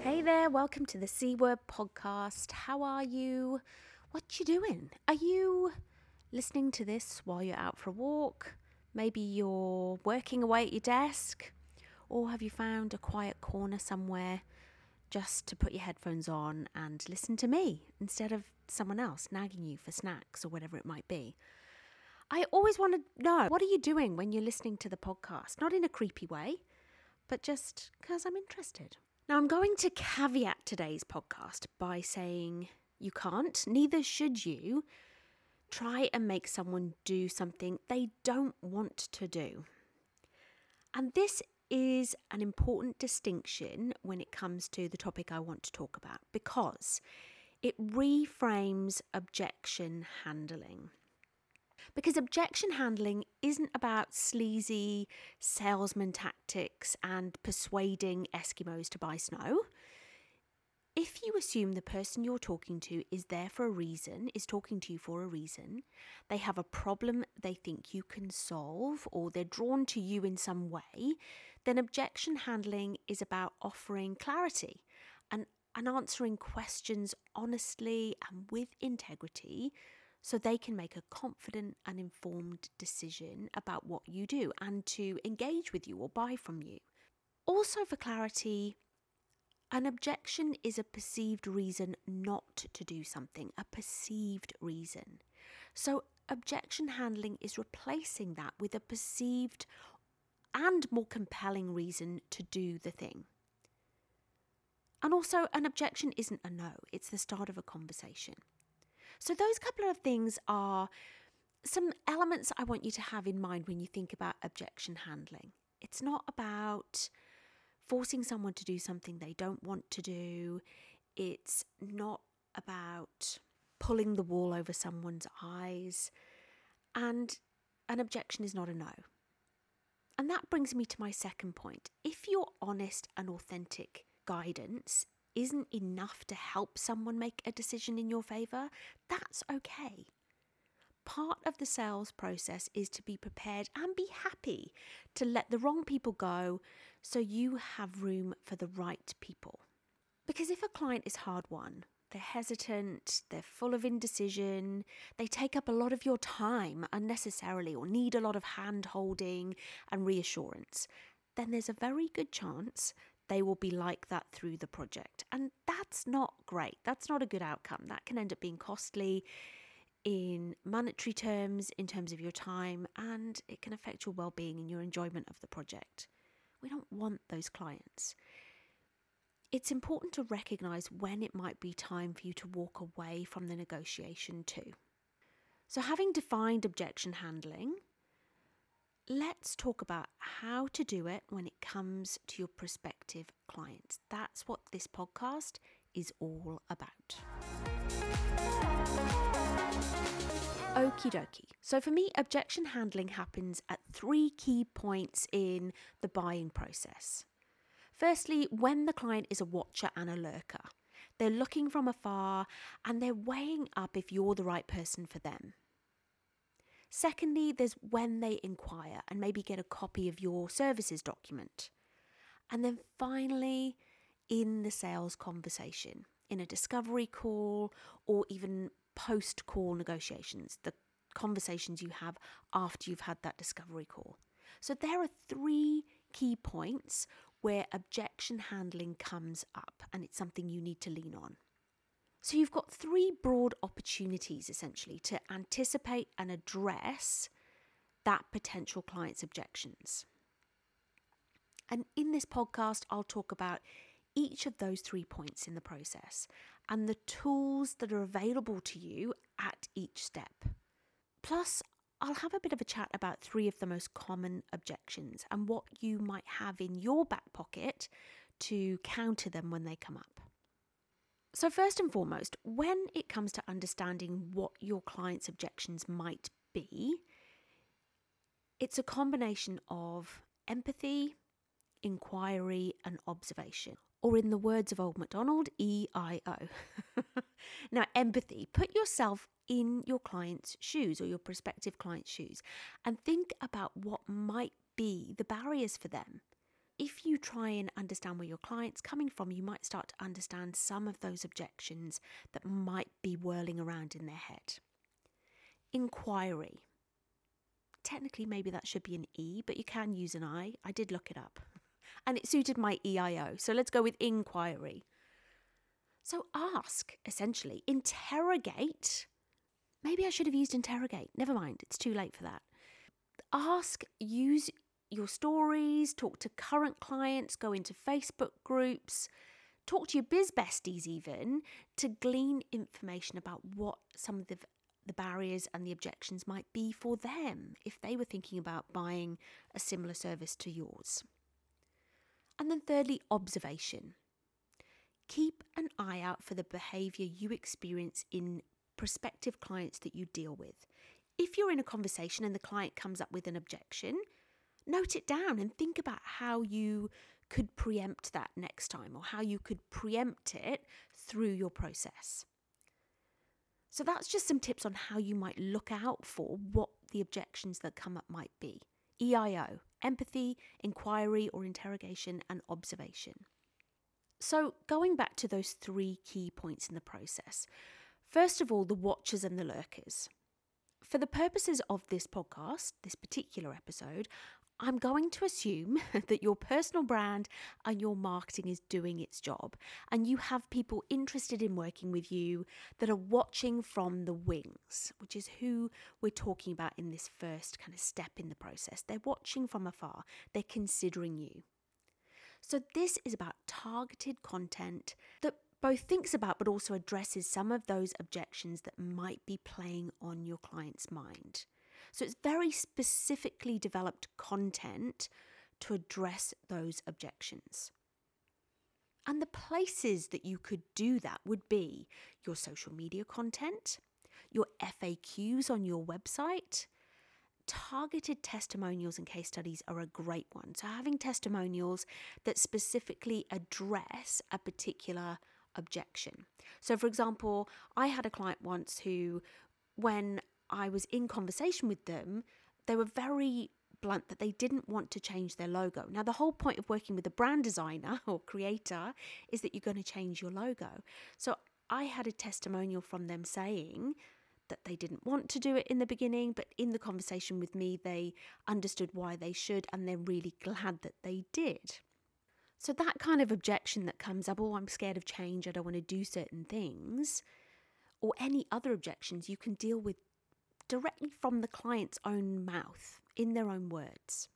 Hey there, welcome to the C Word podcast. How are you? What you doing? Are you listening to this while you're out for a walk? Maybe you're working away at your desk? Or have you found a quiet corner somewhere just to put your headphones on and listen to me instead of someone else nagging you for snacks or whatever it might be? I always want to know what are you doing when you're listening to the podcast? Not in a creepy way, but just because I'm interested. Now, I'm going to caveat today's podcast by saying you can't, neither should you, try and make someone do something they don't want to do. And this is an important distinction when it comes to the topic I want to talk about because it reframes objection handling. Because objection handling isn't about sleazy salesman tactics and persuading Eskimos to buy snow. If you assume the person you're talking to is there for a reason, is talking to you for a reason, they have a problem they think you can solve, or they're drawn to you in some way, then objection handling is about offering clarity and, and answering questions honestly and with integrity so they can make a confident and informed decision about what you do and to engage with you or buy from you. Also, for clarity, an objection is a perceived reason not to do something, a perceived reason. So, objection handling is replacing that with a perceived and more compelling reason to do the thing. And also, an objection isn't a no, it's the start of a conversation. So, those couple of things are some elements I want you to have in mind when you think about objection handling. It's not about forcing someone to do something they don't want to do, it's not about pulling the wool over someone's eyes, and an objection is not a no. And that brings me to my second point. If your honest and authentic guidance isn't enough to help someone make a decision in your favour, that's okay. Part of the sales process is to be prepared and be happy to let the wrong people go so you have room for the right people. Because if a client is hard won, they're hesitant, they're full of indecision, they take up a lot of your time unnecessarily or need a lot of hand holding and reassurance, then there's a very good chance they will be like that through the project. And that's not great. That's not a good outcome. That can end up being costly in monetary terms, in terms of your time, and it can affect your well being and your enjoyment of the project. We don't want those clients. It's important to recognize when it might be time for you to walk away from the negotiation, too. So, having defined objection handling, let's talk about how to do it when it comes to your prospective clients. That's what this podcast is all about. Okie dokie. So, for me, objection handling happens at three key points in the buying process. Firstly, when the client is a watcher and a lurker, they're looking from afar and they're weighing up if you're the right person for them. Secondly, there's when they inquire and maybe get a copy of your services document. And then finally, in the sales conversation, in a discovery call or even post call negotiations, the conversations you have after you've had that discovery call. So there are three key points where objection handling comes up, and it's something you need to lean on. So you've got three broad opportunities essentially to anticipate and address that potential client's objections. And in this podcast, I'll talk about each of those three points in the process and the tools that are available to you at each step. Plus, I'll have a bit of a chat about three of the most common objections and what you might have in your back pocket to counter them when they come up. So, first and foremost, when it comes to understanding what your client's objections might be, it's a combination of empathy, inquiry, and observation. Or, in the words of Old MacDonald, EIO. now, empathy, put yourself in your client's shoes or your prospective client's shoes and think about what might be the barriers for them. If you try and understand where your client's coming from, you might start to understand some of those objections that might be whirling around in their head. Inquiry. Technically, maybe that should be an E, but you can use an I. I did look it up. And it suited my EIO. So let's go with inquiry. So ask, essentially, interrogate. Maybe I should have used interrogate. Never mind, it's too late for that. Ask, use your stories, talk to current clients, go into Facebook groups, talk to your biz besties even to glean information about what some of the the barriers and the objections might be for them if they were thinking about buying a similar service to yours. And then, thirdly, observation. Keep an eye out for the behaviour you experience in prospective clients that you deal with. If you're in a conversation and the client comes up with an objection, note it down and think about how you could preempt that next time or how you could preempt it through your process. So, that's just some tips on how you might look out for what the objections that come up might be. EIO empathy, inquiry or interrogation, and observation. So, going back to those three key points in the process, first of all, the watchers and the lurkers. For the purposes of this podcast, this particular episode, I'm going to assume that your personal brand and your marketing is doing its job, and you have people interested in working with you that are watching from the wings, which is who we're talking about in this first kind of step in the process. They're watching from afar, they're considering you. So, this is about targeted content that both thinks about but also addresses some of those objections that might be playing on your client's mind. So it's very specifically developed content to address those objections. And the places that you could do that would be your social media content, your FAQs on your website. Targeted testimonials and case studies are a great one. So, having testimonials that specifically address a particular objection. So, for example, I had a client once who, when I was in conversation with them, they were very blunt that they didn't want to change their logo. Now, the whole point of working with a brand designer or creator is that you're going to change your logo. So, I had a testimonial from them saying that they didn't want to do it in the beginning, but in the conversation with me, they understood why they should, and they're really glad that they did. So, that kind of objection that comes up, oh, I'm scared of change, I don't want to do certain things, or any other objections, you can deal with directly from the client's own mouth, in their own words.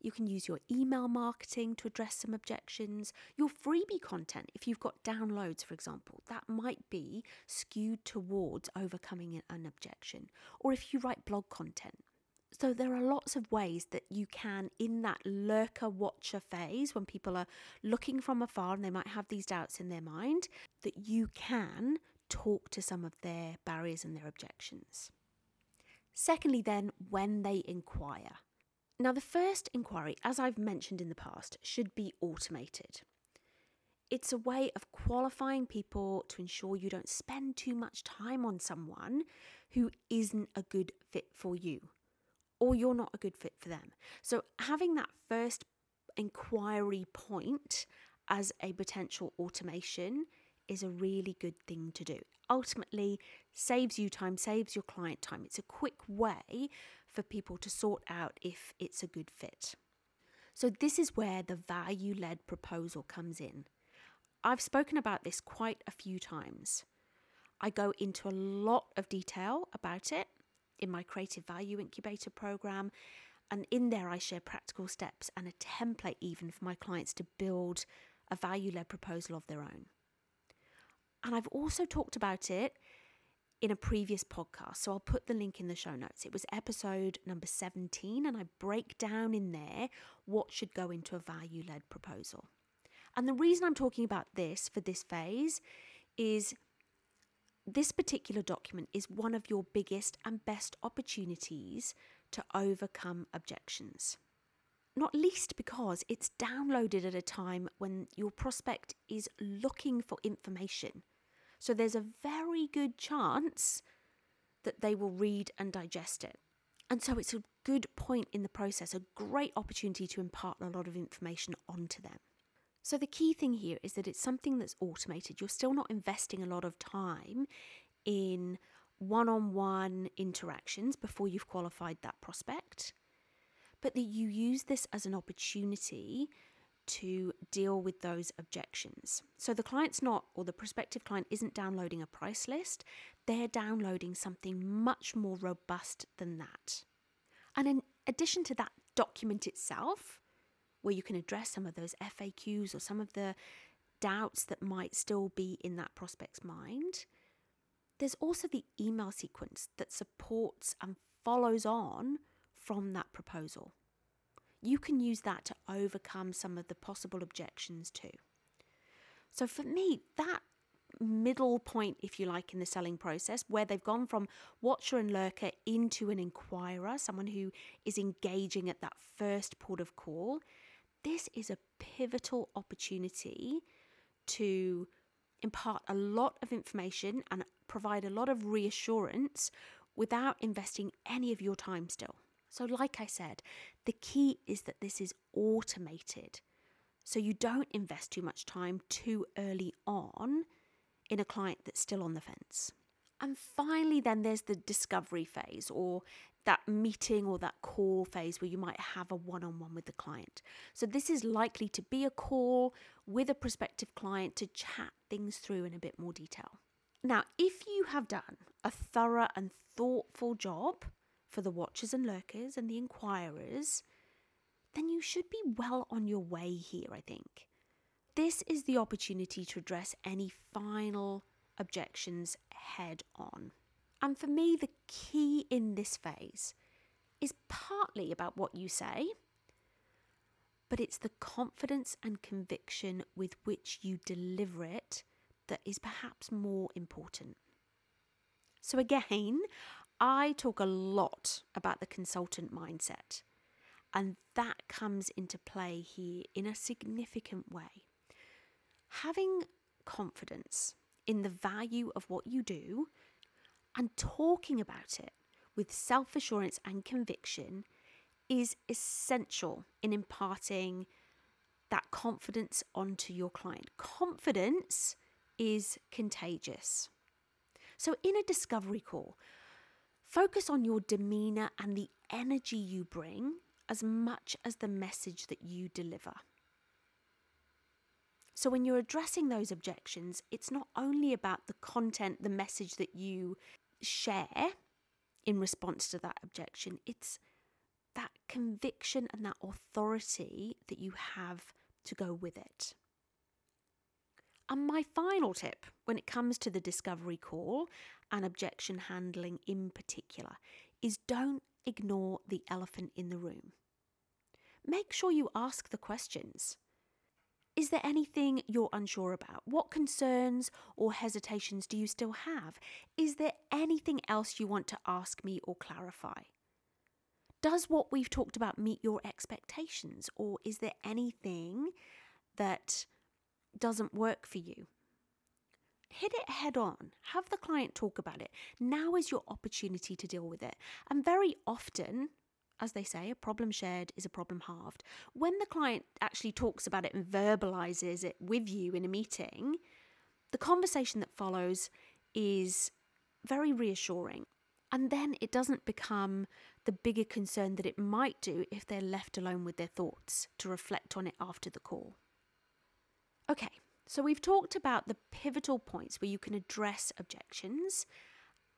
You can use your email marketing to address some objections. Your freebie content, if you've got downloads, for example, that might be skewed towards overcoming an objection. Or if you write blog content. So there are lots of ways that you can, in that lurker watcher phase, when people are looking from afar and they might have these doubts in their mind, that you can talk to some of their barriers and their objections. Secondly, then, when they inquire. Now, the first inquiry, as I've mentioned in the past, should be automated. It's a way of qualifying people to ensure you don't spend too much time on someone who isn't a good fit for you or you're not a good fit for them. So, having that first inquiry point as a potential automation is a really good thing to do. Ultimately, saves you time, saves your client time. It's a quick way for people to sort out if it's a good fit. So, this is where the value led proposal comes in. I've spoken about this quite a few times. I go into a lot of detail about it in my Creative Value Incubator program. And in there, I share practical steps and a template even for my clients to build a value led proposal of their own. And I've also talked about it in a previous podcast. So I'll put the link in the show notes. It was episode number 17, and I break down in there what should go into a value led proposal. And the reason I'm talking about this for this phase is this particular document is one of your biggest and best opportunities to overcome objections. Not least because it's downloaded at a time when your prospect is looking for information. So there's a very good chance that they will read and digest it. And so it's a good point in the process, a great opportunity to impart a lot of information onto them. So the key thing here is that it's something that's automated. You're still not investing a lot of time in one on one interactions before you've qualified that prospect, but that you use this as an opportunity to deal with those objections. So the client's not, or the prospective client isn't downloading a price list, they're downloading something much more robust than that. And in addition to that document itself, where you can address some of those FAQs or some of the doubts that might still be in that prospect's mind, there's also the email sequence that supports and follows on from that proposal. You can use that to overcome some of the possible objections too. So, for me, that middle point, if you like, in the selling process, where they've gone from watcher and lurker into an inquirer, someone who is engaging at that first port of call, this is a pivotal opportunity to impart a lot of information and provide a lot of reassurance without investing any of your time still. So, like I said, the key is that this is automated. So, you don't invest too much time too early on in a client that's still on the fence. And finally, then there's the discovery phase or that meeting or that call phase where you might have a one on one with the client. So, this is likely to be a call with a prospective client to chat things through in a bit more detail. Now, if you have done a thorough and thoughtful job for the watchers and lurkers and the inquirers, then you should be well on your way here, I think. This is the opportunity to address any final objections head on. And for me, the key in this phase is partly about what you say, but it's the confidence and conviction with which you deliver it that is perhaps more important. So, again, I talk a lot about the consultant mindset, and that comes into play here in a significant way. Having confidence in the value of what you do and talking about it with self assurance and conviction is essential in imparting that confidence onto your client. Confidence is contagious. So, in a discovery call, focus on your demeanor and the energy you bring as much as the message that you deliver. So, when you're addressing those objections, it's not only about the content, the message that you share in response to that objection, it's that conviction and that authority that you have to go with it. And my final tip when it comes to the discovery call and objection handling in particular is don't ignore the elephant in the room. Make sure you ask the questions. Is there anything you're unsure about? What concerns or hesitations do you still have? Is there anything else you want to ask me or clarify? Does what we've talked about meet your expectations, or is there anything that doesn't work for you? Hit it head on. Have the client talk about it. Now is your opportunity to deal with it. And very often, as they say, a problem shared is a problem halved. When the client actually talks about it and verbalizes it with you in a meeting, the conversation that follows is very reassuring. And then it doesn't become the bigger concern that it might do if they're left alone with their thoughts to reflect on it after the call. Okay, so we've talked about the pivotal points where you can address objections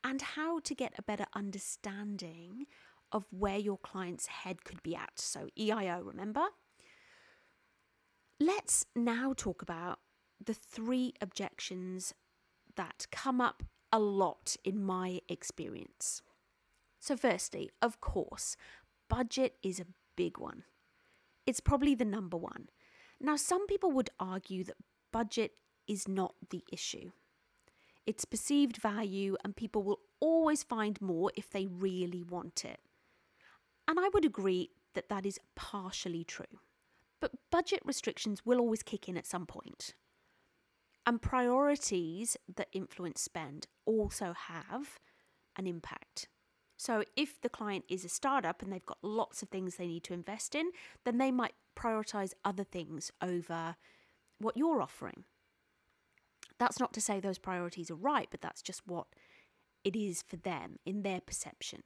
and how to get a better understanding of where your client's head could be at. So, EIO, remember? Let's now talk about the three objections that come up a lot in my experience. So, firstly, of course, budget is a big one. It's probably the number one. Now, some people would argue that budget is not the issue. It's perceived value, and people will always find more if they really want it. And I would agree that that is partially true. But budget restrictions will always kick in at some point. And priorities that influence spend also have an impact. So, if the client is a startup and they've got lots of things they need to invest in, then they might prioritize other things over what you're offering. That's not to say those priorities are right, but that's just what it is for them in their perception.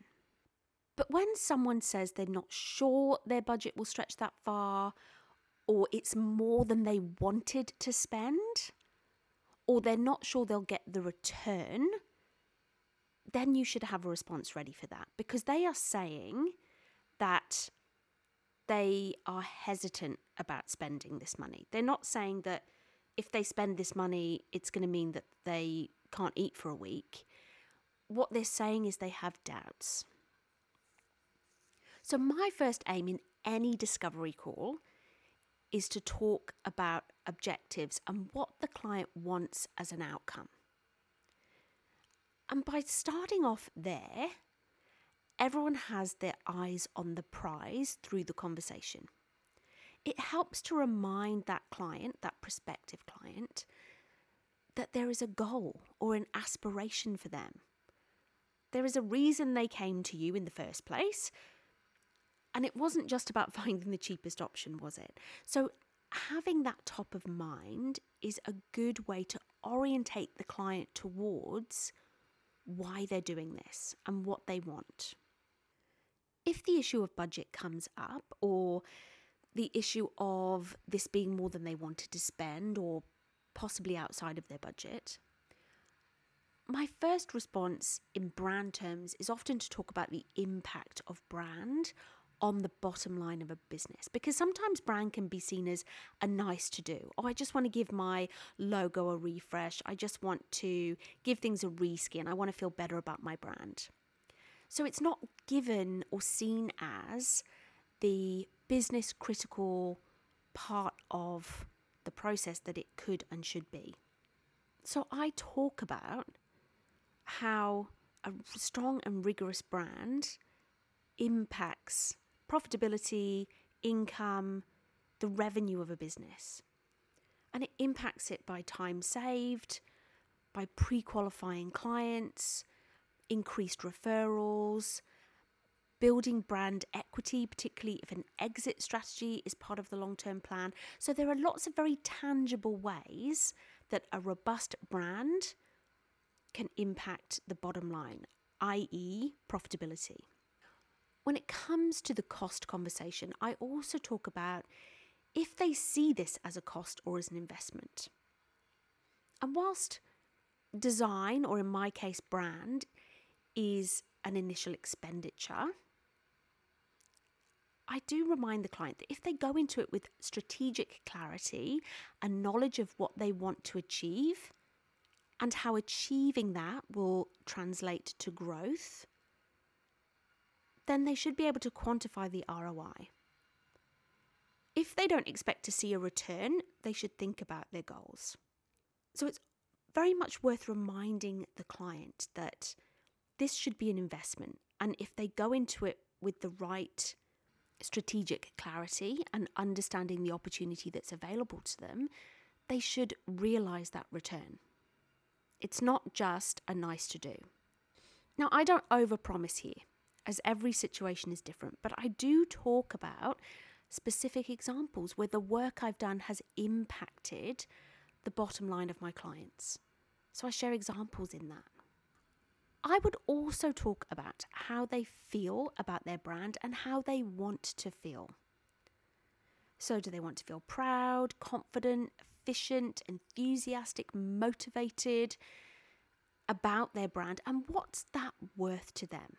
But when someone says they're not sure their budget will stretch that far, or it's more than they wanted to spend, or they're not sure they'll get the return, then you should have a response ready for that because they are saying that they are hesitant about spending this money. They're not saying that if they spend this money, it's going to mean that they can't eat for a week. What they're saying is they have doubts. So, my first aim in any discovery call is to talk about objectives and what the client wants as an outcome. And by starting off there, everyone has their eyes on the prize through the conversation. It helps to remind that client, that prospective client, that there is a goal or an aspiration for them. There is a reason they came to you in the first place. And it wasn't just about finding the cheapest option, was it? So, having that top of mind is a good way to orientate the client towards why they're doing this and what they want. If the issue of budget comes up, or the issue of this being more than they wanted to spend, or possibly outside of their budget, my first response in brand terms is often to talk about the impact of brand on the bottom line of a business because sometimes brand can be seen as a nice to do. Oh, I just want to give my logo a refresh. I just want to give things a reskin. I want to feel better about my brand. So it's not given or seen as the business critical part of the process that it could and should be. So I talk about how a strong and rigorous brand impacts profitability, income, the revenue of a business. And it impacts it by time saved, by pre qualifying clients, increased referrals, building brand equity, particularly if an exit strategy is part of the long term plan. So there are lots of very tangible ways that a robust brand can impact the bottom line, i.e., profitability. When it comes to the cost conversation, I also talk about if they see this as a cost or as an investment. And whilst design, or in my case, brand, is an initial expenditure, I do remind the client that if they go into it with strategic clarity and knowledge of what they want to achieve and how achieving that will translate to growth, then they should be able to quantify the ROI. If they don't expect to see a return, they should think about their goals. So it's very much worth reminding the client that this should be an investment. And if they go into it with the right strategic clarity and understanding the opportunity that's available to them, they should realize that return. It's not just a nice to do. Now, I don't overpromise here as every situation is different, but I do talk about specific examples where the work I've done has impacted the bottom line of my clients. So I share examples in that. I would also talk about how they feel about their brand and how they want to feel. So, do they want to feel proud, confident, efficient, enthusiastic, motivated about their brand? And what's that worth to them?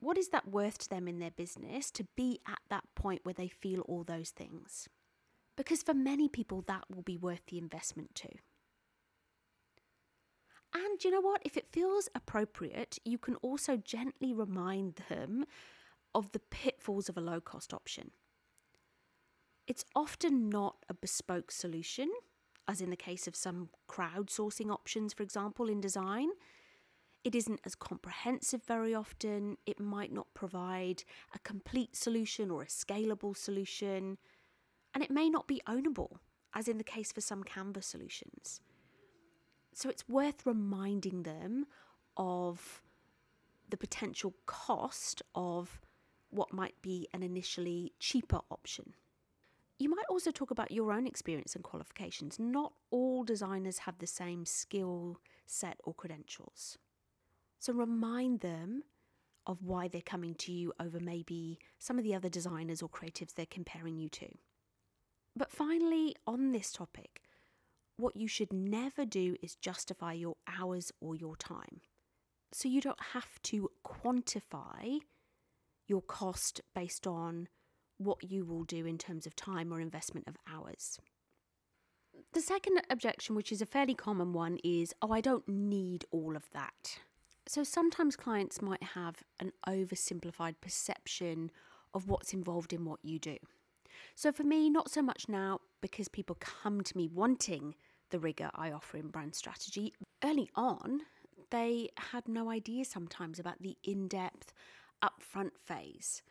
What is that worth to them in their business to be at that point where they feel all those things? Because for many people, that will be worth the investment too. And you know what? If it feels appropriate, you can also gently remind them of the pitfalls of a low cost option. It's often not a bespoke solution, as in the case of some crowdsourcing options, for example, in design. It isn't as comprehensive very often. It might not provide a complete solution or a scalable solution. And it may not be ownable, as in the case for some Canva solutions. So it's worth reminding them of the potential cost of what might be an initially cheaper option. You might also talk about your own experience and qualifications. Not all designers have the same skill set or credentials. So remind them of why they're coming to you over maybe some of the other designers or creatives they're comparing you to. But finally, on this topic, what you should never do is justify your hours or your time. So you don't have to quantify your cost based on what you will do in terms of time or investment of hours. The second objection, which is a fairly common one, is oh, I don't need all of that. So sometimes clients might have an oversimplified perception of what's involved in what you do. So for me, not so much now because people come to me wanting the rigor I offer in brand strategy. Early on, they had no idea sometimes about the in depth, upfront phase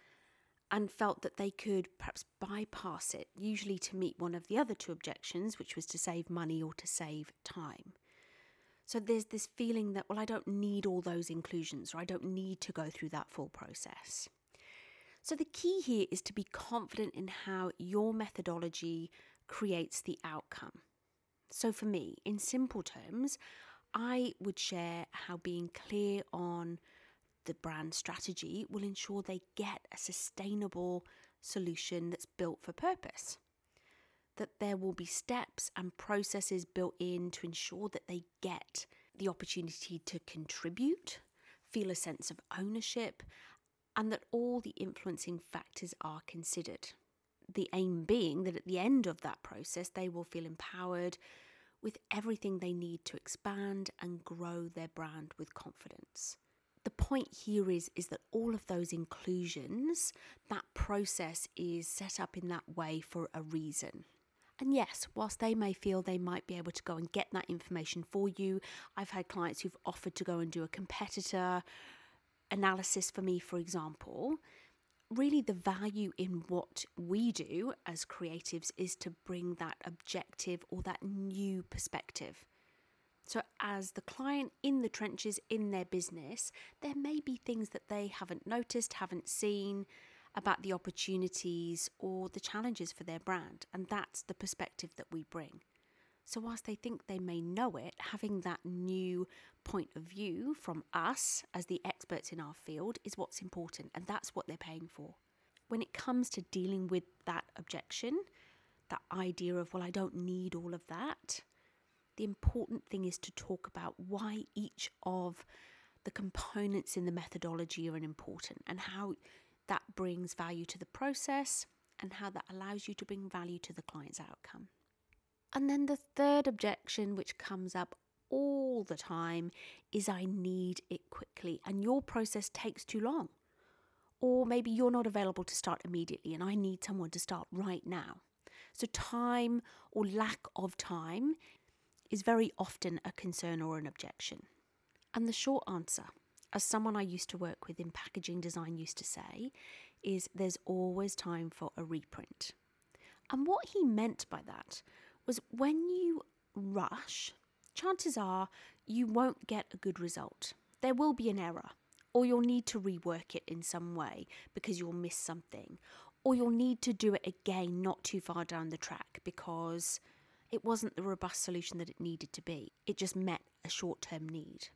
and felt that they could perhaps bypass it, usually to meet one of the other two objections, which was to save money or to save time. So there's this feeling that, well, I don't need all those inclusions or I don't need to go through that full process. So the key here is to be confident in how your methodology creates the outcome. So for me, in simple terms, I would share how being clear on the brand strategy will ensure they get a sustainable solution that's built for purpose. That there will be steps and processes built in to ensure that they get the opportunity to contribute, feel a sense of ownership, and that all the influencing factors are considered. The aim being that at the end of that process, they will feel empowered with everything they need to expand and grow their brand with confidence the point here is is that all of those inclusions that process is set up in that way for a reason and yes, whilst they may feel they might be able to go and get that information for you, I've had clients who've offered to go and do a competitor analysis for me, for example. Really, the value in what we do as creatives is to bring that objective or that new perspective so, as the client in the trenches in their business, there may be things that they haven't noticed, haven't seen about the opportunities or the challenges for their brand. And that's the perspective that we bring. So, whilst they think they may know it, having that new point of view from us as the experts in our field is what's important, and that's what they're paying for. When it comes to dealing with that objection, that idea of, well, I don't need all of that, the important thing is to talk about why each of the components in the methodology are important and how that brings value to the process and how that allows you to bring value to the client's outcome. And then the third objection, which comes up all the time, is I need it quickly and your process takes too long. Or maybe you're not available to start immediately and I need someone to start right now. So, time or lack of time is very often a concern or an objection. And the short answer, as someone I used to work with in packaging design used to say, is there's always time for a reprint. And what he meant by that was when you rush, chances are you won't get a good result. There will be an error, or you'll need to rework it in some way because you'll miss something, or you'll need to do it again not too far down the track because it wasn't the robust solution that it needed to be. It just met a short term need.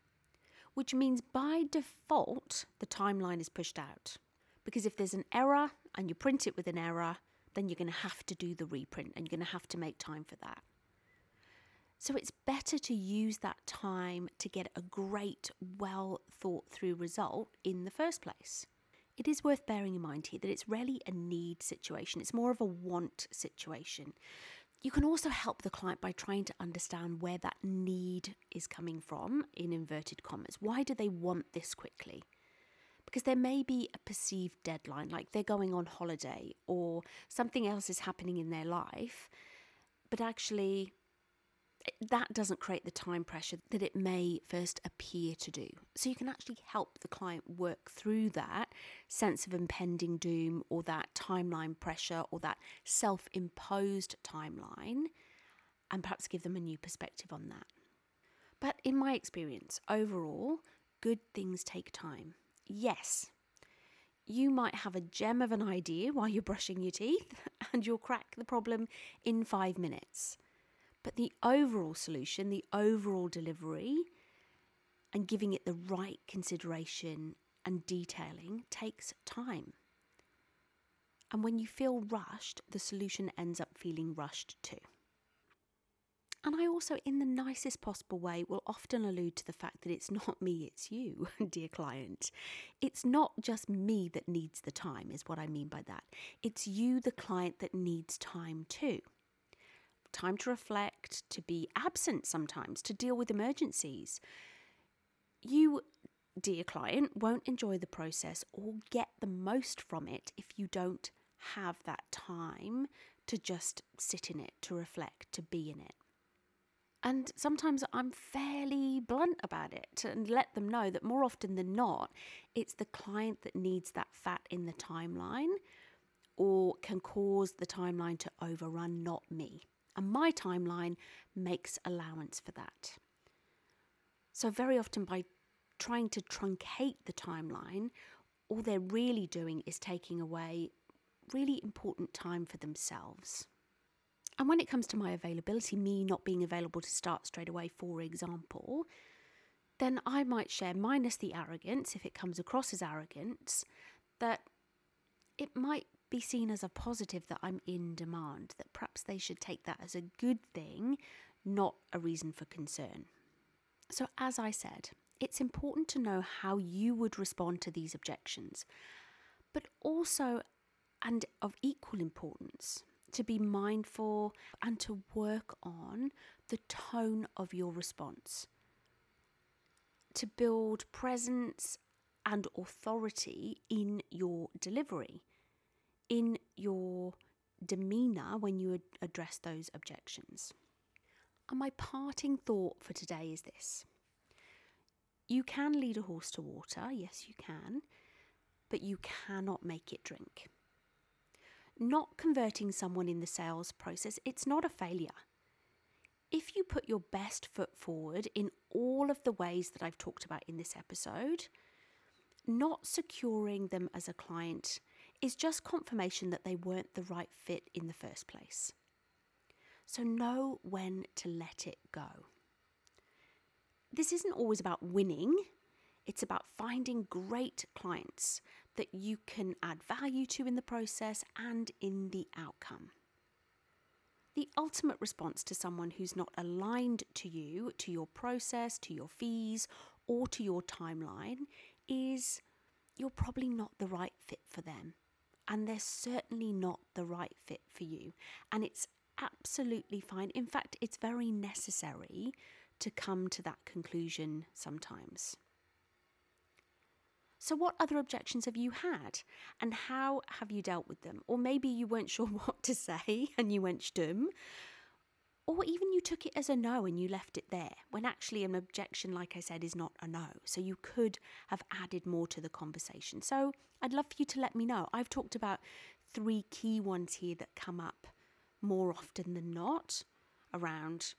Which means by default, the timeline is pushed out. Because if there's an error and you print it with an error, then you're going to have to do the reprint and you're going to have to make time for that. So it's better to use that time to get a great, well thought through result in the first place. It is worth bearing in mind here that it's rarely a need situation, it's more of a want situation. You can also help the client by trying to understand where that need is coming from, in inverted commas. Why do they want this quickly? Because there may be a perceived deadline, like they're going on holiday or something else is happening in their life, but actually that doesn't create the time pressure that it may first appear to do. So you can actually help the client work through that sense of impending doom or that timeline pressure or that self imposed timeline and perhaps give them a new perspective on that. But in my experience, overall, good things take time. Yes, you might have a gem of an idea while you're brushing your teeth and you'll crack the problem in five minutes. But the overall solution, the overall delivery, and giving it the right consideration and detailing takes time. And when you feel rushed, the solution ends up feeling rushed too. And I also, in the nicest possible way, will often allude to the fact that it's not me, it's you, dear client. It's not just me that needs the time, is what I mean by that. It's you, the client, that needs time too. Time to reflect, to be absent sometimes, to deal with emergencies. You, dear client, won't enjoy the process or get the most from it if you don't have that time to just sit in it, to reflect, to be in it. And sometimes I'm fairly blunt about it and let them know that more often than not, it's the client that needs that fat in the timeline or can cause the timeline to overrun, not me. And my timeline makes allowance for that. So, very often, by trying to truncate the timeline, all they're really doing is taking away really important time for themselves. And when it comes to my availability, me not being available to start straight away, for example, then I might share, minus the arrogance, if it comes across as arrogance, that it might be seen as a positive that I'm in demand, that perhaps they should take that as a good thing, not a reason for concern. So, as I said, it's important to know how you would respond to these objections, but also, and of equal importance, to be mindful and to work on the tone of your response, to build presence and authority in your delivery, in your demeanour when you address those objections. And my parting thought for today is this you can lead a horse to water, yes, you can, but you cannot make it drink not converting someone in the sales process, it's not a failure. If you put your best foot forward in all of the ways that I've talked about in this episode, not securing them as a client is just confirmation that they weren't the right fit in the first place. So know when to let it go. This isn't always about winning, it's about finding great clients that you can add value to in the process and in the outcome. The ultimate response to someone who's not aligned to you, to your process, to your fees, or to your timeline is you're probably not the right fit for them. And they're certainly not the right fit for you. And it's absolutely fine. In fact, it's very necessary to come to that conclusion sometimes. So, what other objections have you had? And how have you dealt with them? Or maybe you weren't sure what to say and you went stum. Or even you took it as a no and you left it there, when actually an objection, like I said, is not a no. So you could have added more to the conversation. So I'd love for you to let me know. I've talked about three key ones here that come up more often than not around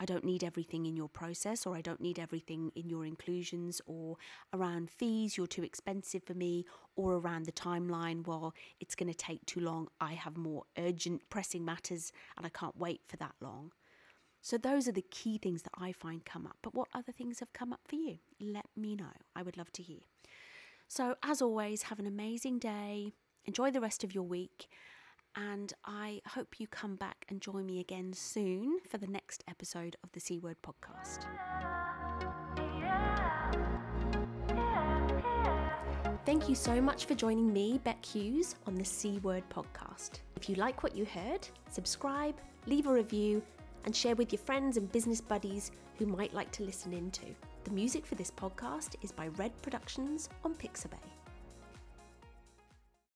I don't need everything in your process, or I don't need everything in your inclusions, or around fees, you're too expensive for me, or around the timeline, well, it's going to take too long. I have more urgent, pressing matters, and I can't wait for that long. So, those are the key things that I find come up. But what other things have come up for you? Let me know. I would love to hear. So, as always, have an amazing day. Enjoy the rest of your week and I hope you come back and join me again soon for the next episode of the C Word podcast. Thank you so much for joining me, Bec Hughes, on the C Word podcast. If you like what you heard, subscribe, leave a review, and share with your friends and business buddies who might like to listen in. into. The music for this podcast is by Red Productions on Pixabay.